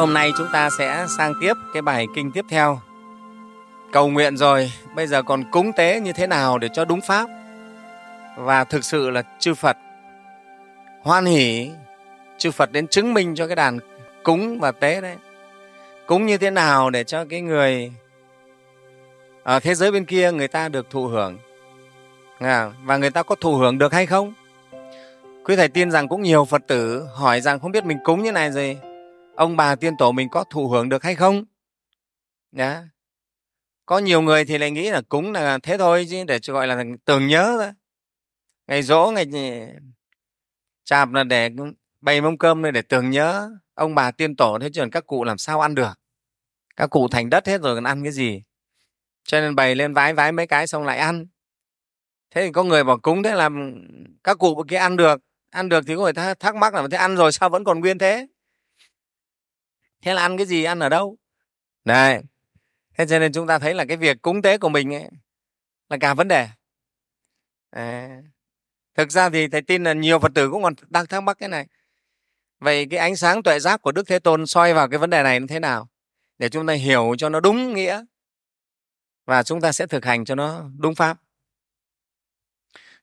hôm nay chúng ta sẽ sang tiếp cái bài kinh tiếp theo. Cầu nguyện rồi, bây giờ còn cúng tế như thế nào để cho đúng pháp? Và thực sự là chư phật hoan hỷ, chư phật đến chứng minh cho cái đàn cúng và tế đấy. Cúng như thế nào để cho cái người ở thế giới bên kia người ta được thụ hưởng? Và người ta có thụ hưởng được hay không? Quý thầy tin rằng cũng nhiều phật tử hỏi rằng không biết mình cúng như này rồi ông bà tiên tổ mình có thụ hưởng được hay không? Nhá. có nhiều người thì lại nghĩ là cúng là thế thôi, chứ để gọi là tưởng nhớ thôi. Ngày dỗ ngày chạp là để bày mâm cơm này để tưởng nhớ. Ông bà tiên tổ, thế chứ các cụ làm sao ăn được? Các cụ thành đất hết rồi còn ăn cái gì? Cho nên bày lên vái vái mấy cái xong lại ăn. Thế thì có người bảo cúng thế làm các cụ kia ăn được. Ăn được thì có người ta thắc mắc là thế ăn rồi sao vẫn còn nguyên thế? Thế là ăn cái gì ăn ở đâu? Này thế cho nên chúng ta thấy là cái việc cúng tế của mình ấy là cả vấn đề. À, thực ra thì thầy tin là nhiều phật tử cũng còn đang thắc mắc cái này. Vậy cái ánh sáng tuệ giác của đức thế tôn soi vào cái vấn đề này như thế nào? Để chúng ta hiểu cho nó đúng nghĩa. Và chúng ta sẽ thực hành cho nó đúng pháp.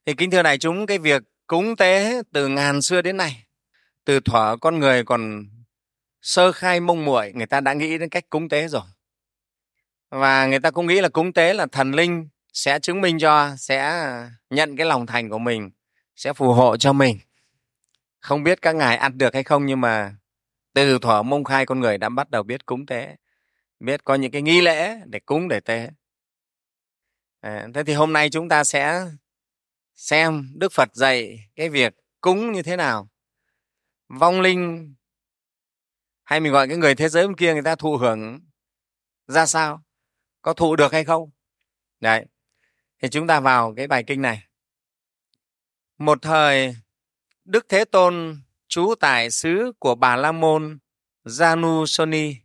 Thì kính thưa đại chúng cái việc cúng tế từ ngàn xưa đến nay từ thuở con người còn sơ khai mông muội người ta đã nghĩ đến cách cúng tế rồi. Và người ta cũng nghĩ là cúng tế là thần linh sẽ chứng minh cho sẽ nhận cái lòng thành của mình sẽ phù hộ cho mình. Không biết các ngài ăn được hay không nhưng mà từ thuở mông khai con người đã bắt đầu biết cúng tế biết có những cái nghi lễ để cúng để tế. À, thế thì hôm nay chúng ta sẽ xem đức phật dạy cái việc cúng như thế nào. Vong linh hay mình gọi cái người thế giới bên kia người ta thụ hưởng ra sao? Có thụ được hay không? Đấy. Thì chúng ta vào cái bài kinh này. Một thời, đức thế tôn, trú tại xứ của bà la môn, janusoni.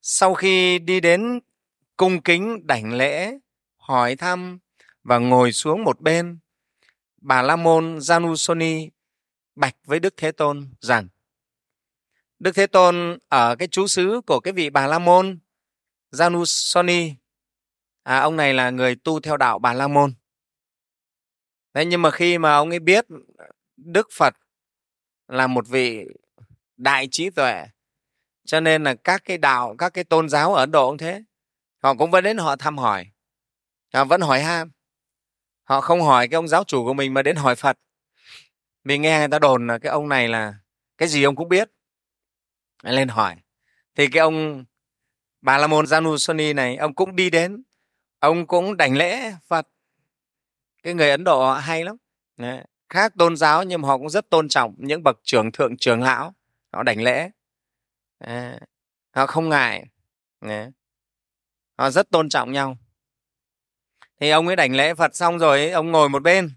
Sau khi đi đến cung kính đảnh lễ, hỏi thăm và ngồi xuống một bên, bà la môn, janusoni bạch với đức thế tôn rằng đức thế tôn ở cái chú xứ của cái vị bà la môn janusoni. À, ông này là người tu theo đạo bà la môn. Đấy, nhưng mà khi mà ông ấy biết đức phật là một vị đại trí tuệ cho nên là các cái đạo các cái tôn giáo ở ấn độ cũng thế. Họ cũng vẫn đến họ thăm hỏi. Họ vẫn hỏi ham họ không hỏi cái ông giáo chủ của mình mà đến hỏi phật. Mình nghe người ta đồn là cái ông này là cái gì ông cũng biết lên hỏi. Thì cái ông bà la môn janusoni này ông cũng đi đến. Ông cũng đảnh lễ phật. Cái người ấn độ họ hay lắm. Đấy. khác tôn giáo nhưng mà họ cũng rất tôn trọng những bậc trưởng thượng trưởng lão. Họ đảnh lễ. Đấy. họ không ngại. Đấy. họ rất tôn trọng nhau. Thì ông ấy đảnh lễ phật xong rồi ấy, ông ngồi một bên.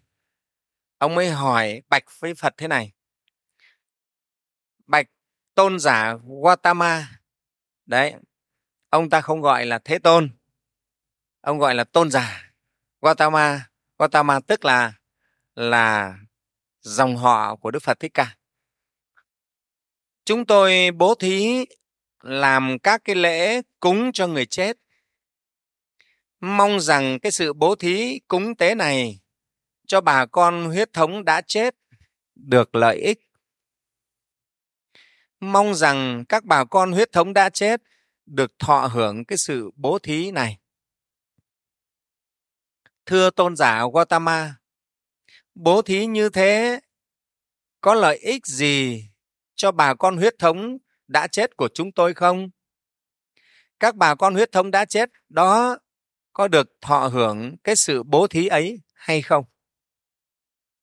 Ông mới hỏi bạch với phật thế này tôn giả Gautama. Đấy, ông ta không gọi là thế tôn, ông gọi là tôn giả Gautama. Gautama tức là là dòng họ của Đức Phật Thích Ca. Chúng tôi bố thí làm các cái lễ cúng cho người chết. Mong rằng cái sự bố thí cúng tế này cho bà con huyết thống đã chết được lợi ích mong rằng các bà con huyết thống đã chết được thọ hưởng cái sự bố thí này. Thưa tôn giả Gautama bố thí như thế có lợi ích gì cho bà con huyết thống đã chết của chúng tôi không? Các bà con huyết thống đã chết đó có được thọ hưởng cái sự bố thí ấy hay không?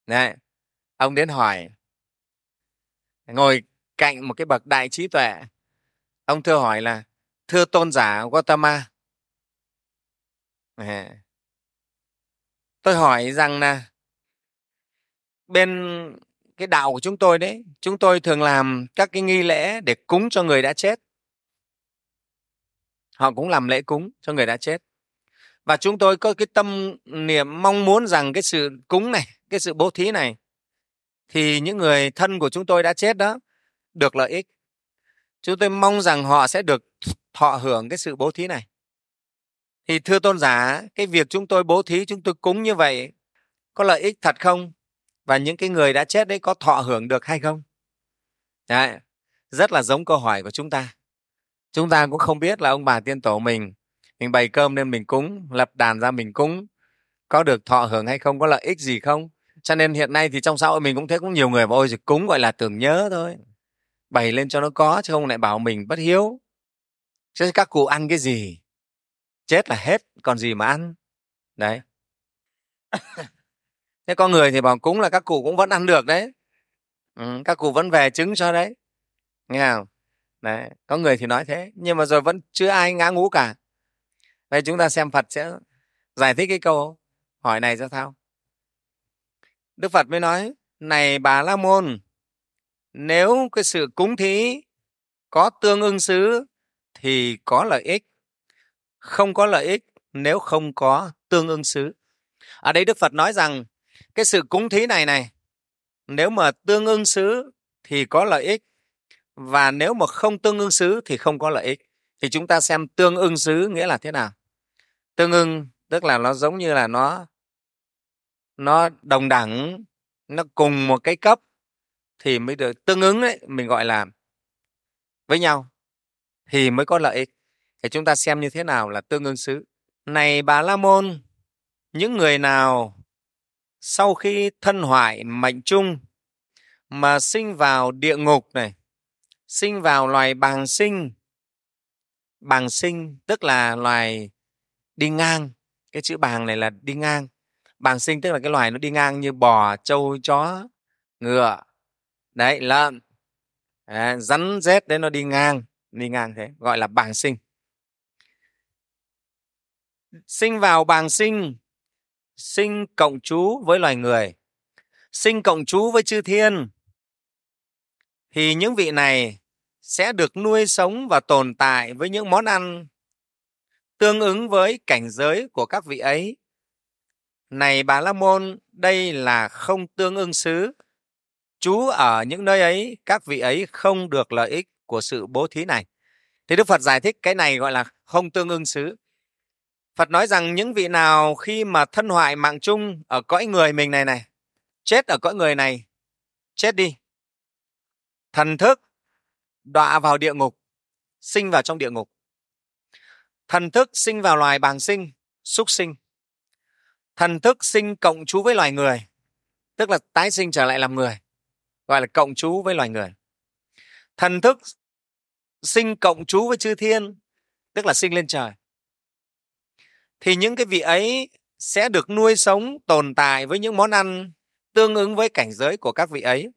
Đấy, ông đến hỏi ngồi cạnh một cái bậc đại trí tuệ. Ông thưa hỏi là, thưa tôn giả Gautama. Tôi hỏi rằng là, bên cái đạo của chúng tôi đấy, chúng tôi thường làm các cái nghi lễ để cúng cho người đã chết. Họ cũng làm lễ cúng cho người đã chết. Và chúng tôi có cái tâm niệm mong muốn rằng cái sự cúng này, cái sự bố thí này, thì những người thân của chúng tôi đã chết đó được lợi ích. Chúng tôi mong rằng họ sẽ được thọ hưởng cái sự bố thí này. Thì thưa tôn giả cái việc chúng tôi bố thí chúng tôi cúng như vậy có lợi ích thật không? Và những cái người đã chết đấy có thọ hưởng được hay không? Đấy, rất là giống câu hỏi của chúng ta. Chúng ta cũng không biết là ông bà tiên tổ mình mình bày cơm nên mình cúng lập đàn ra mình cúng có được thọ hưởng hay không có lợi ích gì không? Cho nên hiện nay thì trong xã hội mình cũng thấy cũng nhiều người mà ôi cúng gọi là tưởng nhớ thôi bày lên cho nó có chứ không lại bảo mình bất hiếu. Chứ các cụ ăn cái gì? Chết là hết còn gì mà ăn? Đấy. Thế con người thì bảo cúng là các cụ cũng vẫn ăn được đấy. Ừ, các cụ vẫn về trứng cho đấy. Nghe không? Đấy có người thì nói thế nhưng mà rồi vẫn chưa ai ngã ngũ cả. Đây chúng ta xem phật sẽ giải thích cái câu hỏi này ra sao. Đức phật mới nói này bà la môn nếu cái sự cúng thí có tương ưng xứ thì có lợi ích. Không có lợi ích nếu không có tương ưng xứ. Ở đây đức phật nói rằng cái sự cúng thí này này, nếu mà tương ưng xứ thì có lợi ích và nếu mà không tương ưng xứ thì không có lợi ích. Thì chúng ta xem tương ưng xứ nghĩa là thế nào. Tương ưng tức là nó giống như là nó nó đồng đẳng, nó cùng một cái cấp thì mới được tương ứng đấy mình gọi là với nhau, thì mới có lợi ích. Để chúng ta xem như thế nào là tương ứng xứ. Này bà la môn, những người nào sau khi thân hoại mệnh chung mà sinh vào địa ngục này, sinh vào loài bàng sinh bàng sinh tức là loài đi ngang, cái chữ bàng này là đi ngang. Bàng sinh tức là cái loài nó đi ngang như bò, trâu, chó, ngựa đấy lợn à, rắn rết đấy nó đi ngang đi ngang thế gọi là bàng sinh. Sinh vào bàng sinh sinh cộng chú với loài người. Sinh cộng chú với chư thiên. Thì những vị này sẽ được nuôi sống và tồn tại với những món ăn tương ứng với cảnh giới của các vị ấy. Này bà la môn đây là không tương ưng xứ chú ở những nơi ấy, các vị ấy không được lợi ích của sự bố thí này. Thì đức phật giải thích cái này gọi là không tương ưng xứ. Phật nói rằng những vị nào khi mà thân hoại mạng chung ở cõi người mình này này, chết ở cõi người này, chết đi. Thần thức đọa vào địa ngục, sinh vào trong địa ngục. Thần thức sinh vào loài bàng sinh, súc sinh. Thần thức sinh cộng chú với loài người, tức là tái sinh trở lại làm người gọi là cộng chú với loài người. Thần thức sinh cộng chú với chư thiên, tức là sinh lên trời. Thì những cái vị ấy sẽ được nuôi sống, tồn tại với những món ăn tương ứng với cảnh giới của các vị ấy.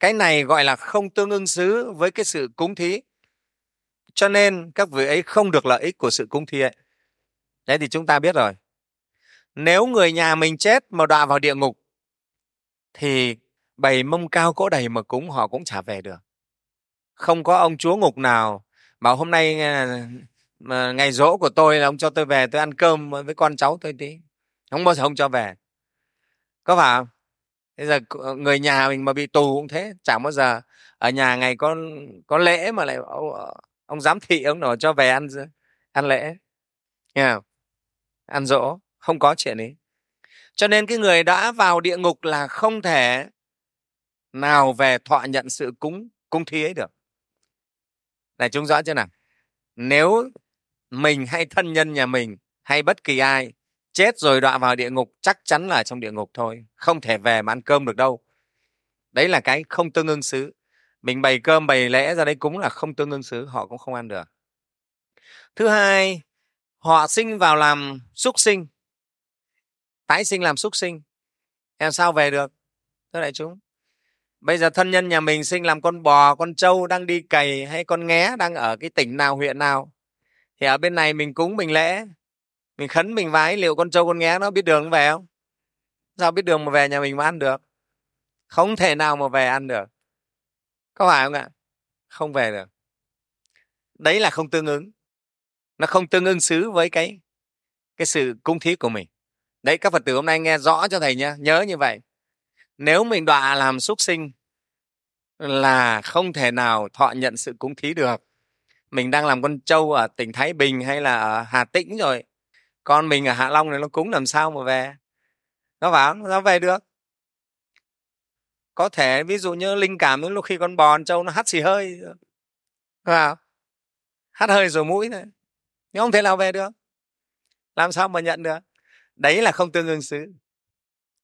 Cái này gọi là không tương ứng xứ với cái sự cúng thí. Cho nên các vị ấy không được lợi ích của sự cúng thí ấy. Đấy thì chúng ta biết rồi. Nếu người nhà mình chết mà đọa vào địa ngục, thì bày mông cao cỗ đầy mà cúng họ cũng trả về được. Không có ông chúa ngục nào bảo hôm nay à, mà ngày rỗ của tôi là ông cho tôi về tôi ăn cơm với con cháu tôi tí. Không bao giờ ông cho về. Có phải không? Bây giờ ờ, người nhà mình mà bị tù cũng thế chẳng bao giờ. Ở nhà ngày có có lễ mà lại ông, ờ, ông giám thị ông nào cho về ăn ăn lễ. Nghe không? ăn dỗ không có chuyện ấy cho nên cái người đã vào địa ngục là không thể nào về thọ nhận sự cúng cúng thí ấy được. Này, chúng rõ chưa nào? Nếu mình hay thân nhân nhà mình, hay bất kỳ ai, chết rồi đọa vào địa ngục, chắc chắn là trong địa ngục thôi. Không thể về mà ăn cơm được đâu. Đấy là cái không tương ưng xứ. Mình bày cơm, bày lễ ra đây cúng là không tương ưng xứ, họ cũng không ăn được. Thứ hai, họ sinh vào làm súc sinh. Tái sinh làm súc sinh. Em sao về được, thưa đại chúng? Bây giờ thân nhân nhà mình sinh làm con bò, con trâu đang đi cày hay con nghé đang ở cái tỉnh nào, huyện nào? Thì ở bên này mình cúng, mình lễ. Mình khấn, mình vái liệu con trâu, con nghé nó biết đường về không? Sao biết đường mà về nhà mình mà ăn được? Không thể nào mà về ăn được. Có phải không ạ? Không về được. Đấy là không tương ứng. Nó không tương ứng xứ với cái cái sự cung thí của mình. Đấy, các phật tử hôm nay nghe rõ cho thầy nhé nhớ như vậy nếu mình đọa làm súc sinh là không thể nào thọ nhận sự cúng thí được. Mình đang làm con trâu ở tỉnh thái bình hay là ở hà tĩnh rồi. Con mình ở hạ long này nó cúng làm sao mà về? Nó bảo, nó về được. Có thể ví dụ như linh cảm lúc khi con bò, con trâu nó hắt xì hơi. Vào hắt hơi rồi mũi này. Nhưng không thể nào về được. Làm sao mà nhận được? Đấy là không tương ứng xứ.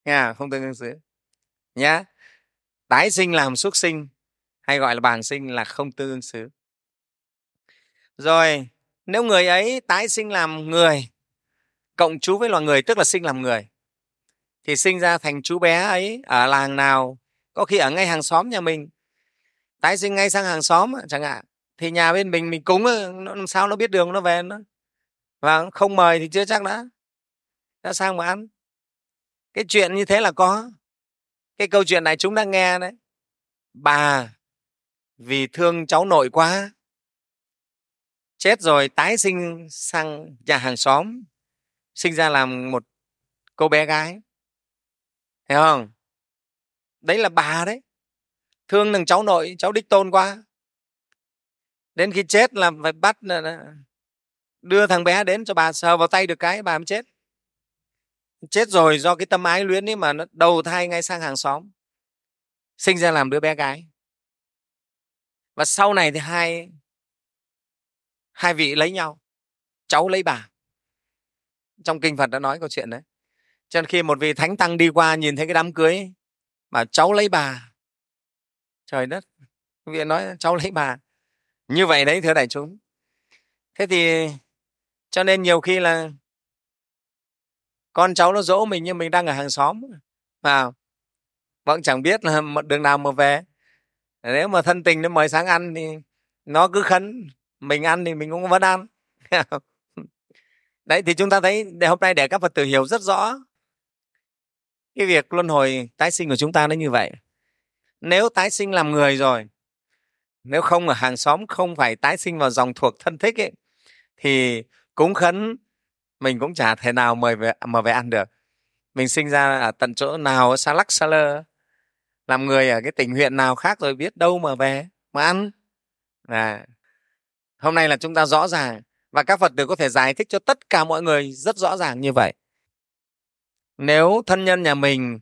Nha, không tương ứng xứ nhá. Tái sinh làm xuất sinh, hay gọi là bàng sinh là không tương ứng xứ. Rồi, nếu người ấy tái sinh làm người, cộng chú với loài người, tức là sinh làm người, thì sinh ra thành chú bé ấy ở làng nào, có khi ở ngay hàng xóm nhà mình. Tái sinh ngay sang hàng xóm chẳng hạn, thì nhà bên mình mình cúng nó làm sao nó biết đường, nó về nó. Và không mời thì chưa chắc đã đã sang mà ăn. Cái chuyện như thế là có cái câu chuyện này chúng đã nghe đấy. Bà, vì thương cháu nội quá, chết rồi tái sinh sang nhà hàng xóm, sinh ra làm một cô bé gái. Hiểu không? Đấy là bà đấy. Thương thằng cháu nội, cháu đích tôn quá. Đến khi chết là phải bắt ờ, đưa thằng bé đến cho bà sờ vào tay được cái, bà mới chết chết rồi do cái tâm ái luyến ấy mà nó đầu thai ngay sang hàng xóm, sinh ra làm đứa bé gái. Và sau này thì hai hai vị lấy nhau, cháu lấy bà. Trong kinh phật đã nói câu chuyện đấy. Cho nên khi một vị thánh tăng đi qua nhìn thấy cái đám cưới mà cháu lấy bà. Trời đất vị nói cháu lấy bà. Như vậy đấy, thưa đại chúng. Thế thì, cho nên nhiều khi là con cháu nó dỗ mình nhưng mình đang ở hàng xóm. Vào vẫn chẳng biết là đường nào mà về. Nếu mà thân tình nó mời sáng ăn thì nó cứ khấn mình ăn thì mình cũng vẫn ăn. Đấy thì chúng ta thấy để hôm nay để các phật tử hiểu rất rõ cái việc luân hồi tái sinh của chúng ta nó như vậy. Nếu tái sinh làm người rồi nếu không ở hàng xóm không phải tái sinh vào dòng thuộc thân thích ấy, thì cúng khấn mình cũng chả thể nào mời về mà về ăn được. Mình sinh ra ở tận chỗ nào xa lắc xa lơ. Làm người ở cái tỉnh huyện nào khác rồi biết đâu mà về mà ăn. À, hôm nay là chúng ta rõ ràng và các phật tử có thể giải thích cho tất cả mọi người rất rõ ràng như vậy. Nếu thân nhân nhà mình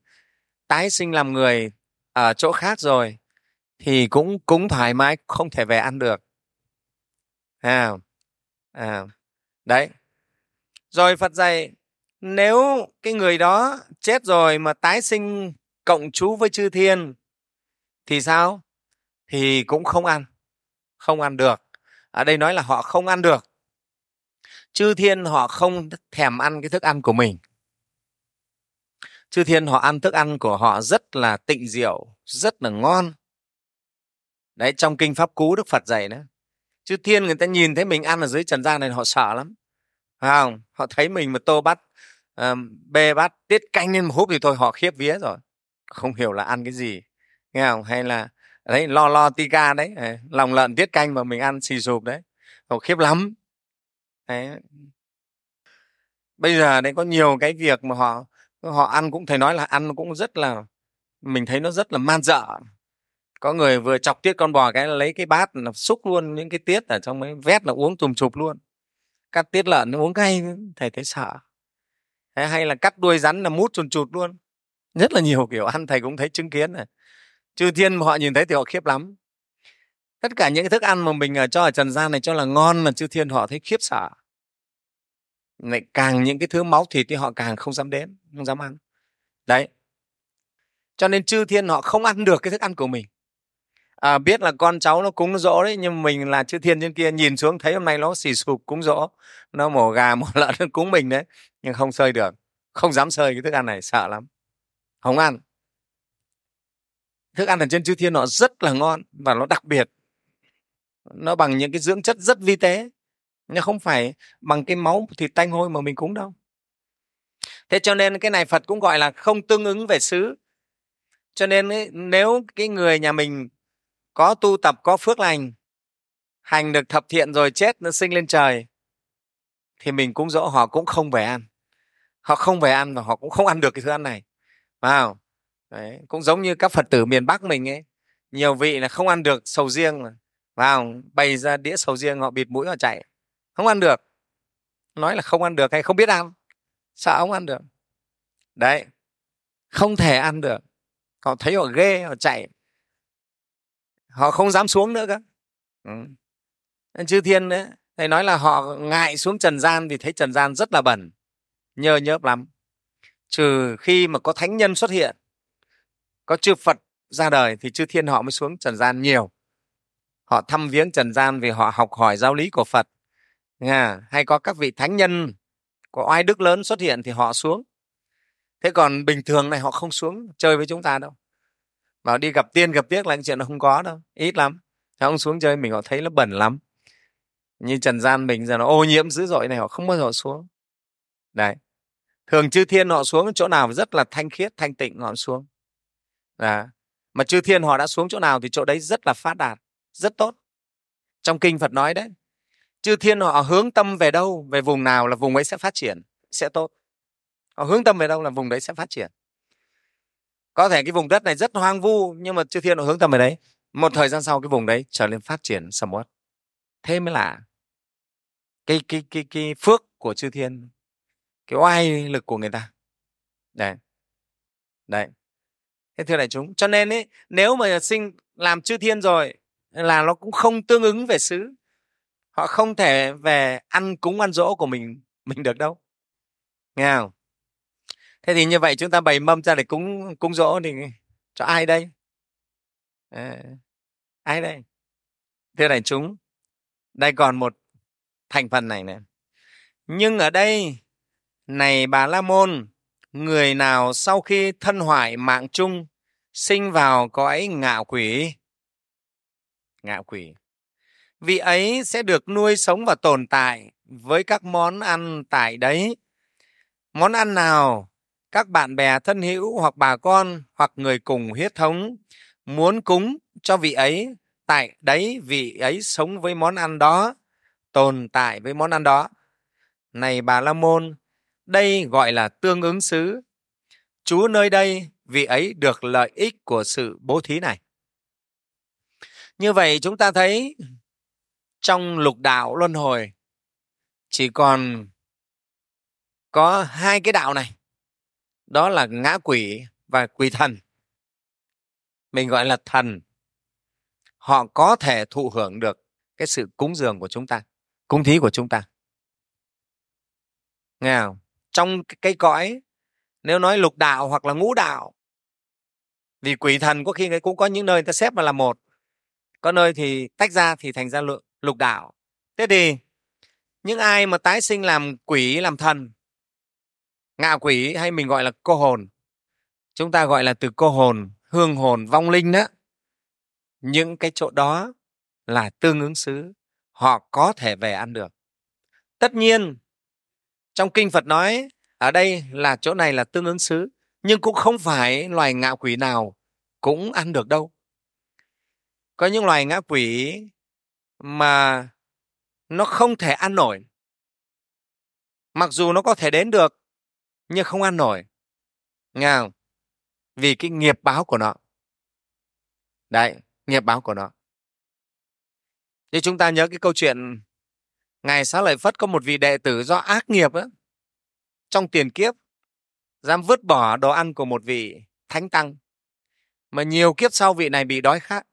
tái sinh làm người ở chỗ khác rồi thì cũng cũng thoải mái không thể về ăn được. À, à, đấy rồi phật dạy, nếu cái người đó chết rồi mà tái sinh cộng chú với chư thiên, thì sao? Thì cũng không ăn không ăn được. Ở đây nói là họ không ăn được. Chư thiên họ không thèm ăn cái thức ăn của mình. Chư thiên họ ăn thức ăn của họ rất là tịnh diệu, rất là ngon. Đấy, trong kinh pháp cú đức phật dạy nữa. Chư thiên người ta nhìn thấy mình ăn ở dưới trần gian này, họ sợ lắm phải không? Họ thấy mình mà tô bắt um, bê bát tiết canh lên một húp thì thôi họ khiếp vía rồi. Không hiểu là ăn cái gì nghe không? Hay là đấy lo lo tika đấy lòng lợn tiết canh mà mình ăn xì sụp đấy. Họ khiếp lắm. Đấy. bây giờ đấy có nhiều cái việc mà họ họ ăn cũng thầy nói là ăn cũng rất là mình thấy nó rất là man dợ. Có người vừa chọc tiết con bò cái lấy cái bát là xúc luôn những cái tiết ở trong ấy vét là uống tùm chụp luôn cắt tiết lợn nó uống cay thầy thấy sợ. Thế hay là cắt đuôi rắn là mút chùn chụt luôn. Rất là nhiều kiểu ăn, thầy cũng thấy chứng kiến này. Chư thiên mà họ nhìn thấy thì họ khiếp lắm. Tất cả những cái thức ăn mà mình ờ, cho ở trần gian này cho là ngon mà chư thiên họ thấy khiếp sợ. Lại càng những cái thứ máu thịt thì họ càng không dám đến, không dám ăn. Đấy. Cho nên chư thiên họ không ăn được cái thức ăn của mình à, biết là con cháu nó cúng dỗ đấy nhưng mình là chư thiên trên kia nhìn xuống thấy hôm nay nó xì sụp cúng dỗ nó mổ gà mổ lợn nó cúng mình đấy nhưng không sơi được không dám sơi cái thức ăn này sợ lắm. Không ăn thức ăn ở trên chư thiên nó rất là ngon và nó đặc biệt. Nó bằng những cái dưỡng chất rất vi tế nhưng không phải bằng cái máu thịt tanh hôi mà mình cúng đâu. Thế cho nên cái này phật cũng gọi là không tương ứng về xứ. Cho nên ấy, nếu cái người nhà mình có tu tập có phước lành. Hành được thập thiện rồi chết nó sinh lên trời. Thì mình cũng dỗ họ cũng không về ăn. Họ không về ăn và họ cũng không ăn được cái thứ ăn này. Vào. Đấy, cũng giống như các phật tử miền bắc mình ấy. Nhiều vị là không ăn được sầu riêng mà. Vào bày ra đĩa sầu riêng họ bịt mũi họ chạy. Không ăn được. Nói là không ăn được hay không biết ăn. Sợ không ăn được. Đấy. Không thể ăn được. Họ thấy họ ghê họ chạy họ không dám xuống nữa cơ. Ừ. chư thiên đấy thầy nói là họ ngại xuống trần gian vì thấy trần gian rất là bẩn nhơ nhớp lắm. Trừ khi mà có thánh nhân xuất hiện có chư phật ra đời thì chư thiên họ mới xuống trần gian nhiều. Họ thăm viếng trần gian vì họ học hỏi giáo lý của phật. Nghe, hay có các vị thánh nhân có oai đức lớn xuất hiện thì họ xuống. Thế còn bình thường này họ không xuống chơi với chúng ta đâu bảo đi gặp tiên gặp tiếc là chuyện nó không có đâu ít lắm. Họ không xuống chơi mình họ thấy nó bẩn lắm. Như trần gian mình giờ nó ô nhiễm dữ dội này họ không bao giờ xuống. Đấy thường chư thiên họ xuống chỗ nào rất là thanh khiết thanh tịnh họ xuống. À, mà chư thiên họ đã xuống chỗ nào thì chỗ đấy rất là phát đạt rất tốt. Trong kinh phật nói đấy chư thiên họ hướng tâm về đâu về vùng nào là vùng ấy sẽ phát triển sẽ tốt. Họ hướng tâm về đâu là vùng đấy sẽ phát triển có thể cái vùng đất này rất hoang vu nhưng mà chư thiên họ hướng tâm về đấy. Một thời gian sau cái vùng đấy trở nên phát triển sầm uất thế mới là cái cái cái cái phước của chư thiên cái oai lực của người ta. Đấy. Đấy. Thế thưa đại chúng cho nên ấy, nếu mà sinh làm chư thiên rồi là nó cũng không tương ứng về xứ. Họ không thể về ăn cúng ăn dỗ của mình mình được đâu. Nghe không? Thế thì như vậy chúng ta bày mâm ra để cúng cúng dỗ thì cho ai đây? À, ai đây? Thưa đại chúng đây còn một thành phần này này nhưng ở đây này bà la môn người nào sau khi thân hoại mạng chung sinh vào cõi ngạo quỷ? Ngạo quỷ. Vị ấy sẽ được nuôi sống và tồn tại với các món ăn tại đấy. Món ăn nào các bạn bè thân hữu hoặc bà con hoặc người cùng huyết thống muốn cúng cho vị ấy, tại đấy vị ấy sống với món ăn đó, tồn tại với món ăn đó. Này bà la môn, đây gọi là tương ứng xứ. Chú nơi đây, vị ấy được lợi ích của sự bố thí này. Như vậy chúng ta thấy, trong lục đạo luân hồi, chỉ còn có hai cái đạo này đó là ngã quỷ và quỷ thần. Mình gọi là thần. Họ có thể thụ hưởng được cái sự cúng dường của chúng ta, cúng thí của chúng ta. Nghe không? trong cái cõi, nếu nói lục đạo hoặc là ngũ đạo, vì quỷ thần có khi cũng có những nơi người ta xếp mà là một. Có nơi thì tách ra thì thành ra lục đạo. Thế thì, những ai mà tái sinh làm quỷ, làm thần ngạ quỷ hay mình gọi là cô hồn? Chúng ta gọi là từ cô hồn, hương hồn, vong linh đó. Những cái chỗ đó là tương ứng xứ, họ có thể về ăn được. Tất nhiên, trong kinh phật nói, ở đây là chỗ này là tương ứng xứ, nhưng cũng không phải loài ngạ quỷ nào cũng ăn được đâu. Có những loài ngã quỷ mà nó không thể ăn nổi. Mặc dù nó có thể đến được nhưng không ăn nổi. Nghe không? vì cái nghiệp báo của nó. Đấy nghiệp báo của nó. Như chúng ta nhớ cái câu chuyện ngài xá lợi phất có một vị đệ tử do ác nghiệp á, trong tiền kiếp dám vứt bỏ đồ ăn của một vị thánh tăng mà nhiều kiếp sau vị này bị đói khát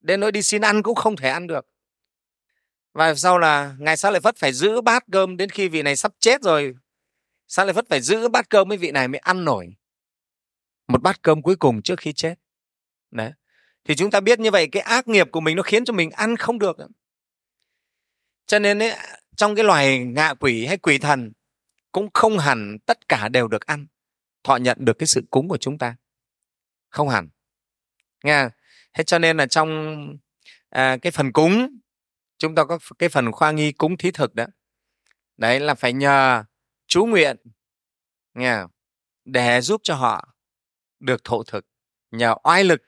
đến nỗi đi xin ăn cũng không thể ăn được. Và sau là ngài xá lợi phất phải giữ bát cơm đến khi vị này sắp chết rồi xá lợi phất phải giữ bát cơm với vị này mới ăn nổi? Một bát cơm cuối cùng trước khi chết. Đấy. Thì chúng ta biết như vậy cái ác nghiệp của mình nó khiến cho mình ăn không được. Cho nên ấy, trong cái loài ngạ quỷ hay quỷ thần cũng không hẳn tất cả đều được ăn. Thọ nhận được cái sự cúng của chúng ta. Không hẳn. Nghe thế cho nên là trong à, cái phần cúng chúng ta có cái phần khoa nghi cúng thí thực đó. Đấy là phải nhờ chú nguyện, nghe để giúp cho họ được thụ thực nhờ oai lực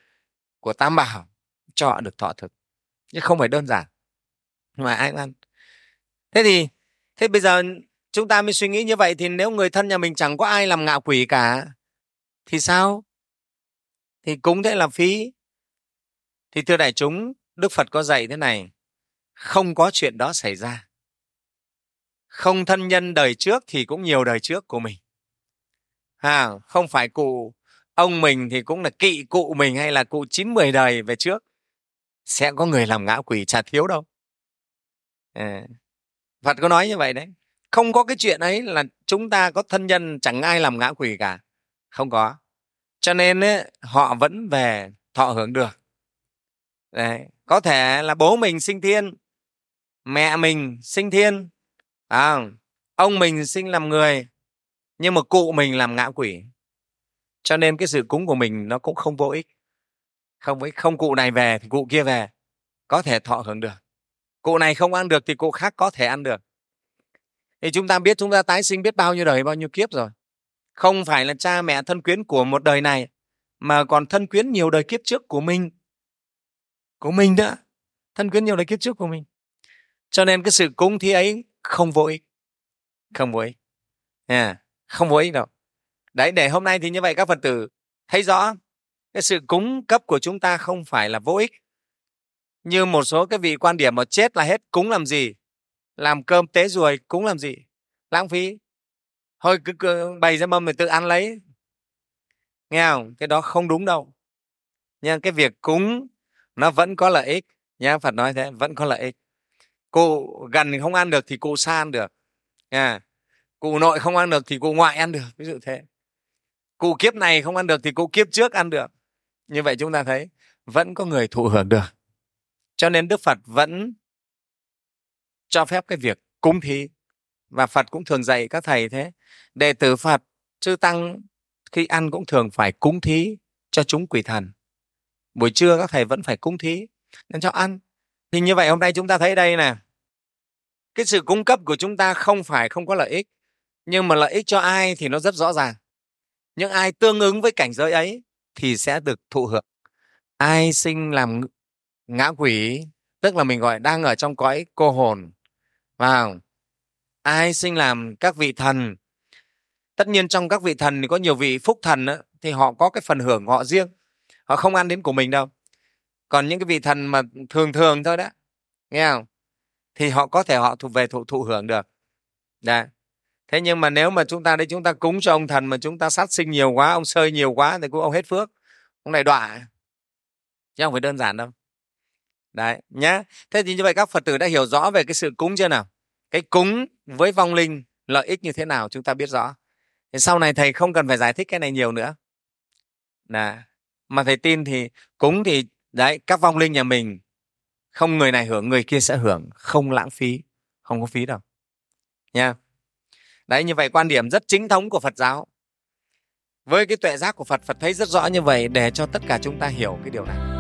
của tam bảo cho họ được thọ thực. Chứ không phải đơn giản. Mà ai ăn. Thế thì, thế bây giờ chúng ta mới suy nghĩ như vậy thì nếu người thân nhà mình chẳng có ai làm ngạo quỷ cả, thì sao? Thì cúng thế là phí. Thì thưa đại chúng, đức phật có dạy thế này, không có chuyện đó xảy ra không thân nhân đời trước thì cũng nhiều đời trước của mình. À, không phải cụ ông mình thì cũng là kỵ cụ mình hay là cụ chín mười đời về trước. Sẽ có người làm ngã quỷ chả thiếu đâu. À, phật có nói như vậy đấy. Không có cái chuyện ấy là chúng ta có thân nhân chẳng ai làm ngã quỷ cả. Không có. Cho nên ấy, họ vẫn về thọ hưởng được. Đấy. có thể là bố mình sinh thiên mẹ mình sinh thiên à, ông mình sinh làm người nhưng mà cụ mình làm ngã quỷ. Cho nên cái sự cúng của mình nó cũng không vô ích. Không với không cụ này về thì cụ kia về có thể thọ hưởng được. Cụ này không ăn được thì cụ khác có thể ăn được. Thì chúng ta biết chúng ta tái sinh biết bao nhiêu đời bao nhiêu kiếp rồi. Không phải là cha mẹ thân quyến của một đời này mà còn thân quyến nhiều đời kiếp trước của mình. Của mình nữa thân quyến nhiều đời kiếp trước của mình. Cho nên cái sự cúng thí ấy không vô ích. Không vô ích. Yeah. không vô ích đâu. Đấy để hôm nay thì như vậy các phật tử thấy rõ cái sự cúng cấp của chúng ta không phải là vô ích. Như một số cái vị quan điểm mà chết là hết cúng làm gì? Làm cơm tế ruồi cúng làm gì? Lãng phí. Thôi cứ, cứ bày ra mâm rồi tự ăn lấy. Nghe không? Cái đó không đúng đâu. Nhưng cái việc cúng nó vẫn có lợi ích. Nha phật nói thế vẫn có lợi ích cụ gần không ăn được thì cụ xa ăn được, nha. Cụ nội không ăn được thì cụ ngoại ăn được, ví dụ thế. Cụ kiếp này không ăn được thì cụ kiếp trước ăn được. Như vậy chúng ta thấy, vẫn có người thụ hưởng được. Cho nên đức phật vẫn cho phép cái việc cúng thí, và phật cũng thường dạy các thầy thế. Đệ tử phật, chư tăng khi ăn cũng thường phải cúng thí cho chúng quỷ thần. Buổi trưa các thầy vẫn phải cúng thí, nên cho ăn thì như vậy hôm nay chúng ta thấy đây nè. Cái sự cung cấp của chúng ta không phải không có lợi ích nhưng mà lợi ích cho ai thì nó rất rõ ràng. Những ai tương ứng với cảnh giới ấy thì sẽ được thụ hưởng. Ai sinh làm ngã quỷ tức là mình gọi đang ở trong cõi cô hồn vào ai sinh làm các vị thần tất nhiên trong các vị thần thì có nhiều vị phúc thần đó, thì họ có cái phần hưởng họ riêng. Họ không ăn đến của mình đâu còn những cái vị thần mà thường thường thôi đó, nghe không? Thì họ có thể họ thuộc về thụ thụ hưởng được. Đấy. thế nhưng mà nếu mà chúng ta đây chúng ta cúng cho ông thần mà chúng ta sát sinh nhiều quá, ông sơi nhiều quá thì cũng ông hết phước. Ông này đọa. Chứ không phải đơn giản đâu. Đấy, nhá. Thế thì như vậy các phật tử đã hiểu rõ về cái sự cúng chưa nào? Cái cúng với vong linh lợi ích như thế nào chúng ta biết rõ. Thì sau này thầy không cần phải giải thích cái này nhiều nữa. Là mà thầy tin thì cúng thì đấy, các vong linh nhà mình, không người này hưởng, người kia sẽ hưởng, không lãng phí, không có phí đâu. Nha. Đấy, như vậy quan điểm rất chính thống của phật giáo. Với cái tuệ giác của phật phật thấy rất rõ như vậy để cho tất cả chúng ta hiểu cái điều này.